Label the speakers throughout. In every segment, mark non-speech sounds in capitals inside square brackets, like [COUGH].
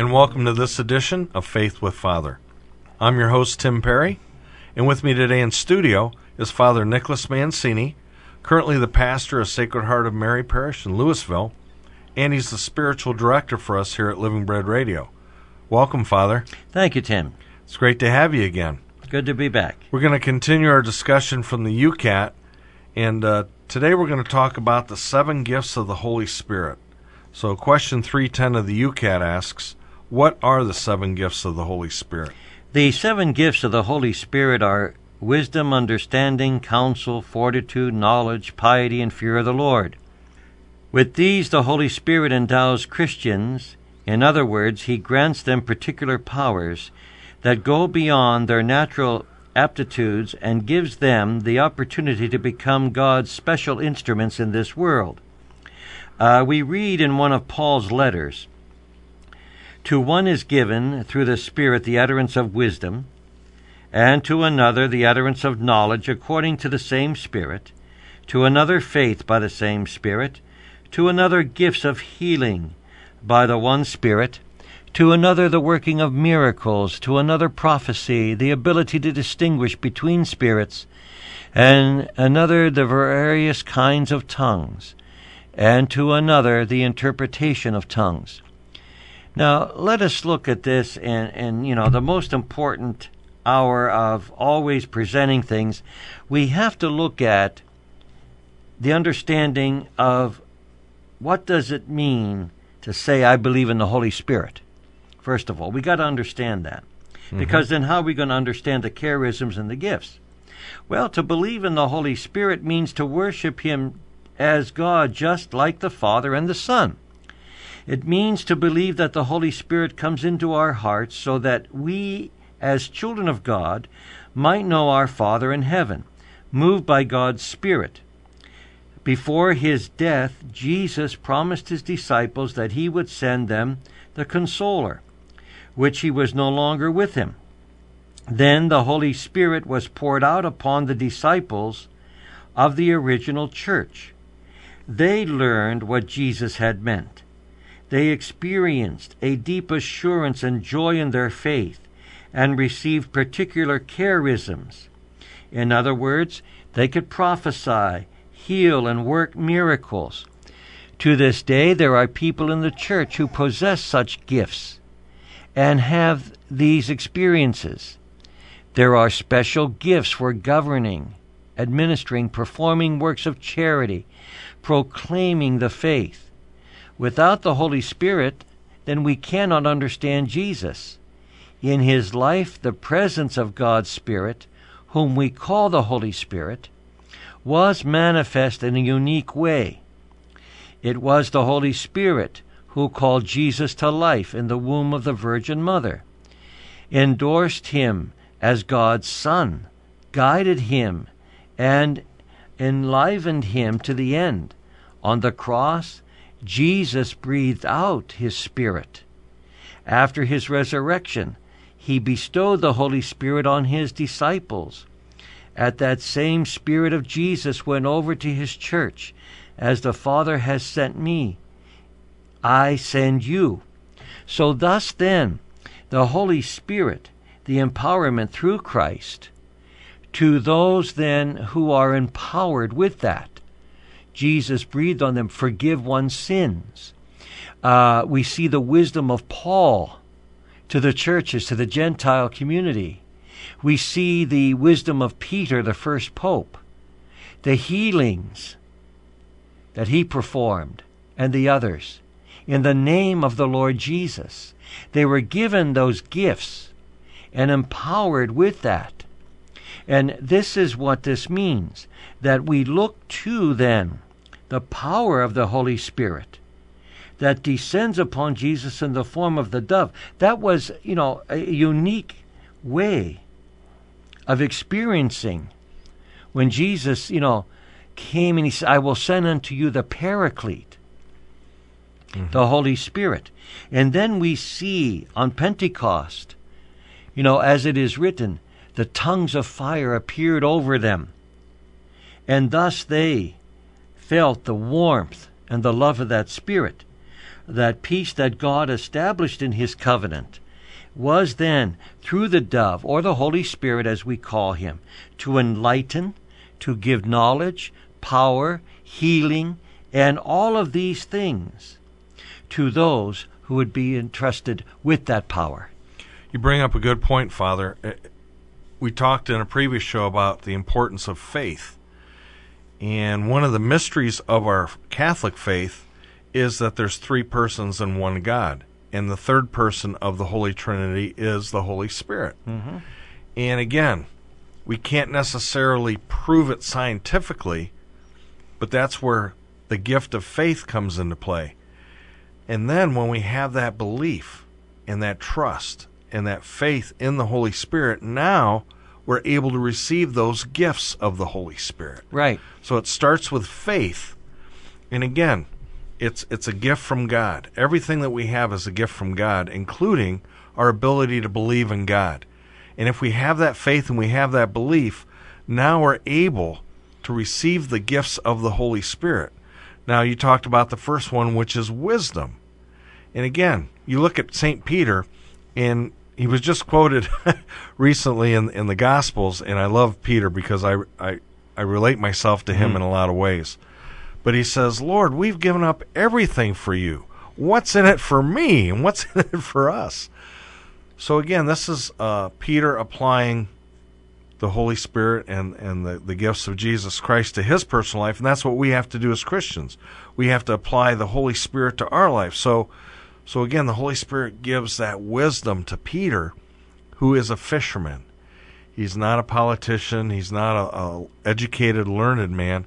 Speaker 1: and welcome to this edition of Faith with Father. I'm your host, Tim Perry, and with me today in studio is Father Nicholas Mancini, currently the pastor of Sacred Heart of Mary Parish in Louisville, and he's the spiritual director for us here at Living Bread Radio. Welcome, Father.
Speaker 2: Thank you, Tim.
Speaker 1: It's great to have you again.
Speaker 2: Good to be back.
Speaker 1: We're going to continue our discussion from the YOUCAT, and uh, today we're going to talk about the seven gifts of the Holy Spirit. So, question 310 of the YOUCAT asks, What are the seven gifts of the Holy Spirit?
Speaker 2: The seven gifts of the Holy Spirit are wisdom, understanding, counsel, fortitude, knowledge, piety, and fear of the Lord. With these, the Holy Spirit endows Christians. In other words, He grants them particular powers that go beyond their natural aptitudes and gives them the opportunity to become God's special instruments in this world. Uh, we read in one of Paul's letters To one is given through the Spirit the utterance of wisdom, and to another the utterance of knowledge according to the same Spirit, to another faith by the same Spirit, to another gifts of healing by the one Spirit to another the working of miracles, to another prophecy, the ability to distinguish between spirits, and another the various kinds of tongues, and to another the interpretation of tongues. Now, let us look at this and, and you know, the most important hour of always presenting things, we have to look at the understanding of what does it mean to say I believe in the Holy Spirit. First of all, we got to understand that. Mm-hmm. Because then how are we going to understand the charisms and the gifts? Well, to believe in the Holy Spirit means to worship Him as God, just like the Father and the Son. It means to believe that the Holy Spirit comes into our hearts so that we, as children of God, might know our Father in heaven, moved by God's Spirit. Before his death, Jesus promised his disciples that he would send them the Consoler, which he was no longer with him. Then the Holy Spirit was poured out upon the disciples of the original church. They learned what Jesus had meant. They experienced a deep assurance and joy in their faith and received particular charisms. In other words, they could prophesy, heal, and work miracles. To this day, there are people in the church who possess such gifts and have these experiences. There are special gifts for governing, administering, performing works of charity, proclaiming the faith. Without the Holy Spirit, then we cannot understand Jesus. In his life, the presence of God's Spirit, whom we call the Holy Spirit, was manifest in a unique way. It was the Holy Spirit who called Jesus to life in the womb of the Virgin Mother, endorsed him as God's Son, guided him, and enlivened him to the end. On the cross, Jesus breathed out his Spirit. After his resurrection, he bestowed the Holy Spirit on his disciples. At that same Spirit of Jesus went over to his church, as the Father has sent me I send you. So, thus then, the Holy Spirit, the empowerment through Christ, to those then who are empowered with that, Jesus breathed on them, forgive one's sins. Uh, we see the wisdom of Paul to the churches, to the Gentile community. We see the wisdom of Peter, the first pope, the healings that he performed, and the others in the name of the Lord Jesus. They were given those gifts and empowered with that. And this is what this means that we look to then the power of the Holy Spirit, that descends upon Jesus in the form of the dove. That was, you know, a unique way of experiencing when Jesus, you know, came and he said, I will send unto you the Paraclete, mm-hmm. the Holy Spirit. And then we see on Pentecost, you know, as it is written, the tongues of fire appeared over them. And thus they felt the warmth and the love of that Spirit. That peace that God established in His covenant was then, through the dove, or the Holy Spirit as we call Him, to enlighten, to give knowledge, power, healing, and all of these things to those who would be entrusted with that power.
Speaker 1: You bring up a good point, Father. Uh, we talked in a previous show about the importance of faith. And one of the mysteries of our Catholic faith is that there's three persons and one God. And the third person of the Holy Trinity is the Holy Spirit. Mm-hmm. And again, we can't necessarily prove it scientifically, but that's where the gift of faith comes into play. And then when we have that belief and that trust and that faith in the Holy Spirit, now we're able to receive those gifts of the Holy Spirit.
Speaker 2: Right.
Speaker 1: So it starts with faith. And again, it's it's a gift from God. Everything that we have is a gift from God, including our ability to believe in God. And if we have that faith and we have that belief, now we're able to receive the gifts of the Holy Spirit. Now, you talked about the first one, which is wisdom. And again, you look at St. Peter, and he was just quoted [LAUGHS] recently in, in the Gospels, and I love Peter because I, I, I relate myself to him mm. in a lot of ways. But he says, Lord, we've given up everything for you. What's in it for me? And what's [LAUGHS] in it for us? So again, this is uh, Peter applying the Holy Spirit and, and the, the gifts of Jesus Christ to his personal life, and that's what we have to do as Christians. We have to apply the Holy Spirit to our life. So, so again, the Holy Spirit gives that wisdom to Peter, who is a fisherman. He's not a politician. He's not a, a educated, learned man,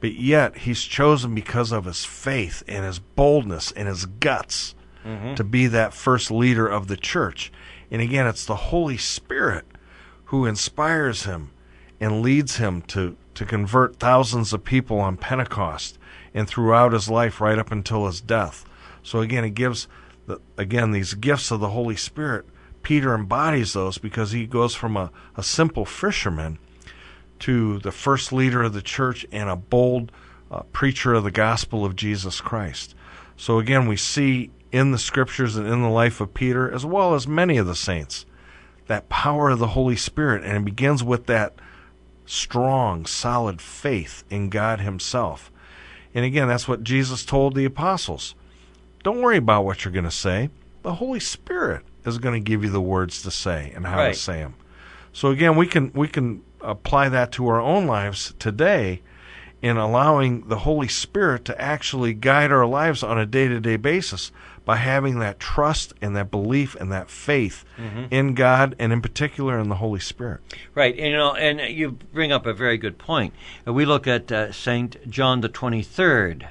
Speaker 1: but yet he's chosen because of his faith and his boldness and his guts mm-hmm. to be that first leader of the church. And again, it's the Holy Spirit who inspires him and leads him to, to convert thousands of people on Pentecost and throughout his life right up until his death. So again, it gives the, again these gifts of the Holy Spirit. Peter embodies those because he goes from a, a simple fisherman to the first leader of the church and a bold uh, preacher of the gospel of Jesus Christ. So again, we see in the scriptures and in the life of Peter, as well as many of the saints, that power of the Holy Spirit, and it begins with that strong, solid faith in God Himself. And again, that's what Jesus told the apostles. Don't worry about what you're going to say. The Holy Spirit is going to give you the words to say and how
Speaker 2: right.
Speaker 1: to say them. So again, we can we can apply that to our own lives today in allowing the Holy Spirit to actually guide our lives on a day-to-day basis by having that trust and that belief and that faith mm-hmm. in God and in particular in the Holy Spirit.
Speaker 2: Right, and, you know, and you bring up a very good point. We look at uh, Saint John the Twenty Third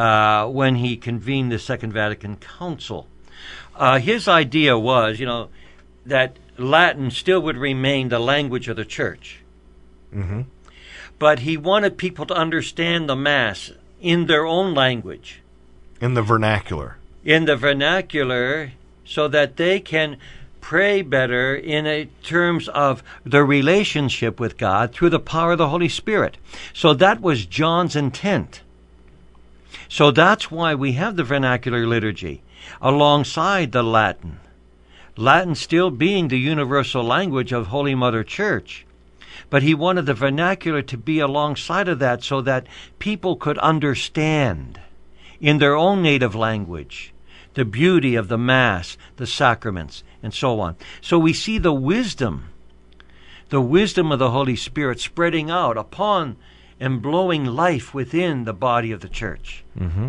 Speaker 2: uh, when he convened the Second Vatican Council. Uh, his idea was, you know, that Latin still would remain the language of the church. Mm-hmm. But he wanted people to understand the Mass in their own language.
Speaker 1: In the vernacular
Speaker 2: in the vernacular so that they can pray better in a, terms of the relationship with God through the power of the Holy Spirit. So that was John's intent. So that's why we have the vernacular liturgy alongside the Latin. Latin still being the universal language of Holy Mother Church. But he wanted the vernacular to be alongside of that so that people could understand in their own native language, the beauty of the Mass, the sacraments, and so on. So we see the wisdom, the wisdom of the Holy Spirit spreading out upon and blowing life within the body of the church.
Speaker 1: Mm-hmm.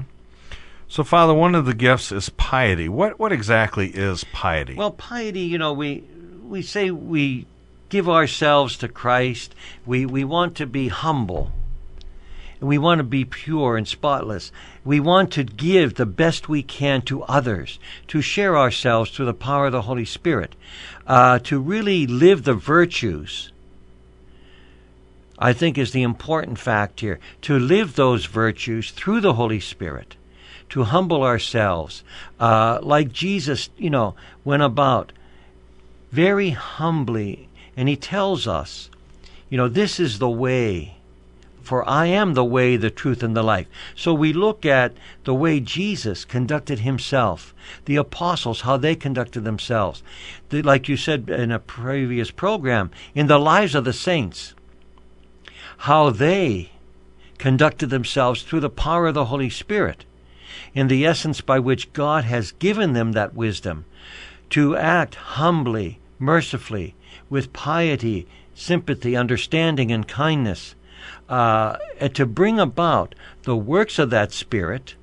Speaker 1: So, Father, one of the gifts is piety. What what exactly is piety?
Speaker 2: Well, piety, you know, we we say we give ourselves to Christ. We we want to be humble We want to be pure and spotless. We want to give the best we can to others, to share ourselves through the power of the Holy Spirit, uh, to really live the virtues. I think is the important fact here. To live those virtues through the Holy Spirit, to humble ourselves, uh, like Jesus, you know, went about very humbly, and he tells us, you know, this is the way for I am the way, the truth, and the life. So we look at the way Jesus conducted himself, the apostles, how they conducted themselves. The, like you said in a previous program, in the lives of the saints, how they conducted themselves through the power of the Holy Spirit, in the essence by which God has given them that wisdom to act humbly, mercifully, with piety, sympathy, understanding, and kindness uh, to bring about the works of that Spirit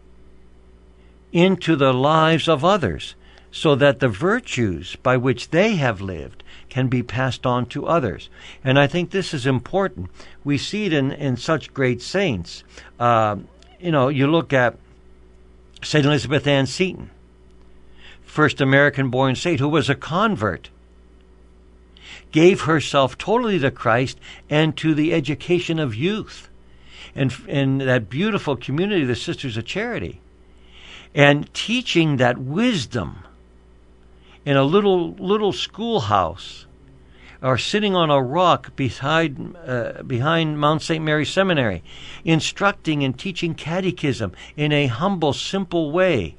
Speaker 2: into the lives of others so that the virtues by which they have lived can be passed on to others. And I think this is important. We see it in, in such great saints. Uh, you know, you look at St. Elizabeth Ann Seton, first American born saint who was a convert gave herself totally to Christ and to the education of youth and, and that beautiful community, the Sisters of Charity, and teaching that wisdom in a little little schoolhouse or sitting on a rock beside uh, behind Mount St. Mary Seminary, instructing and teaching catechism in a humble, simple way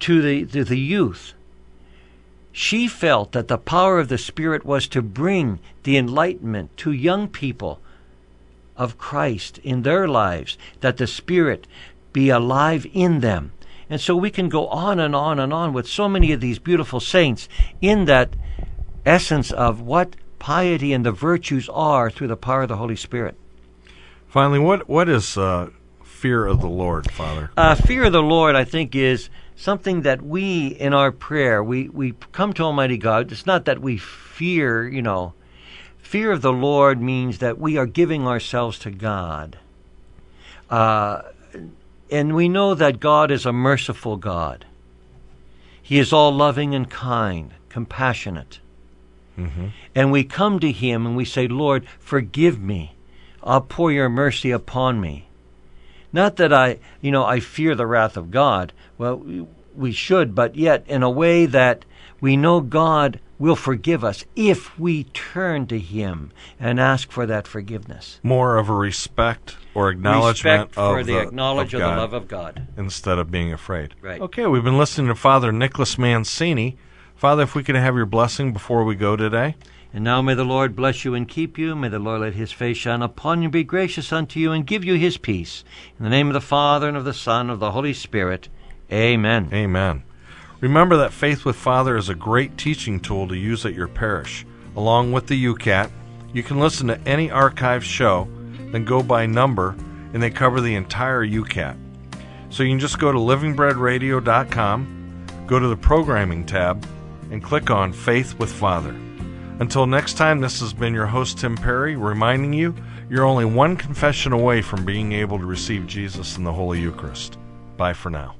Speaker 2: to the to the youth she felt that the power of the Spirit was to bring the enlightenment to young people of Christ in their lives, that the Spirit be alive in them. And so we can go on and on and on with so many of these beautiful saints in that essence of what piety and the virtues are through the power of the Holy Spirit.
Speaker 1: Finally, what what is uh, fear of the Lord, Father?
Speaker 2: Uh, fear of the Lord, I think, is something that we in our prayer we we come to almighty god it's not that we fear you know fear of the lord means that we are giving ourselves to god uh, and we know that god is a merciful god he is all loving and kind compassionate mm-hmm. and we come to him and we say lord forgive me i'll pour your mercy upon me not that I, you know, I fear the wrath of God. Well, we should, but yet in a way that we know God will forgive us if we turn to Him and ask for that forgiveness.
Speaker 1: More of a respect or acknowledgement
Speaker 2: respect for
Speaker 1: of
Speaker 2: the,
Speaker 1: the
Speaker 2: acknowledge
Speaker 1: of,
Speaker 2: of, the love of God.
Speaker 1: instead of being afraid.
Speaker 2: Right.
Speaker 1: Okay, we've been listening to Father Nicholas Mancini. Father, if we could have your blessing before we go today.
Speaker 2: And now may the Lord bless you and keep you. May the Lord let his face shine upon you, be gracious unto you, and give you his peace. In the name of the Father, and of the Son, and of the Holy Spirit. Amen.
Speaker 1: Amen. Remember that Faith with Father is a great teaching tool to use at your parish. Along with the YOUCAT, you can listen to any archived show, then go by number, and they cover the entire YOUCAT. So you can just go to livingbreadradio.com, go to the programming tab, and click on Faith with Father. Until next time, this has been your host, Tim Perry, reminding you you're only one confession away from being able to receive Jesus in the Holy Eucharist. Bye for now.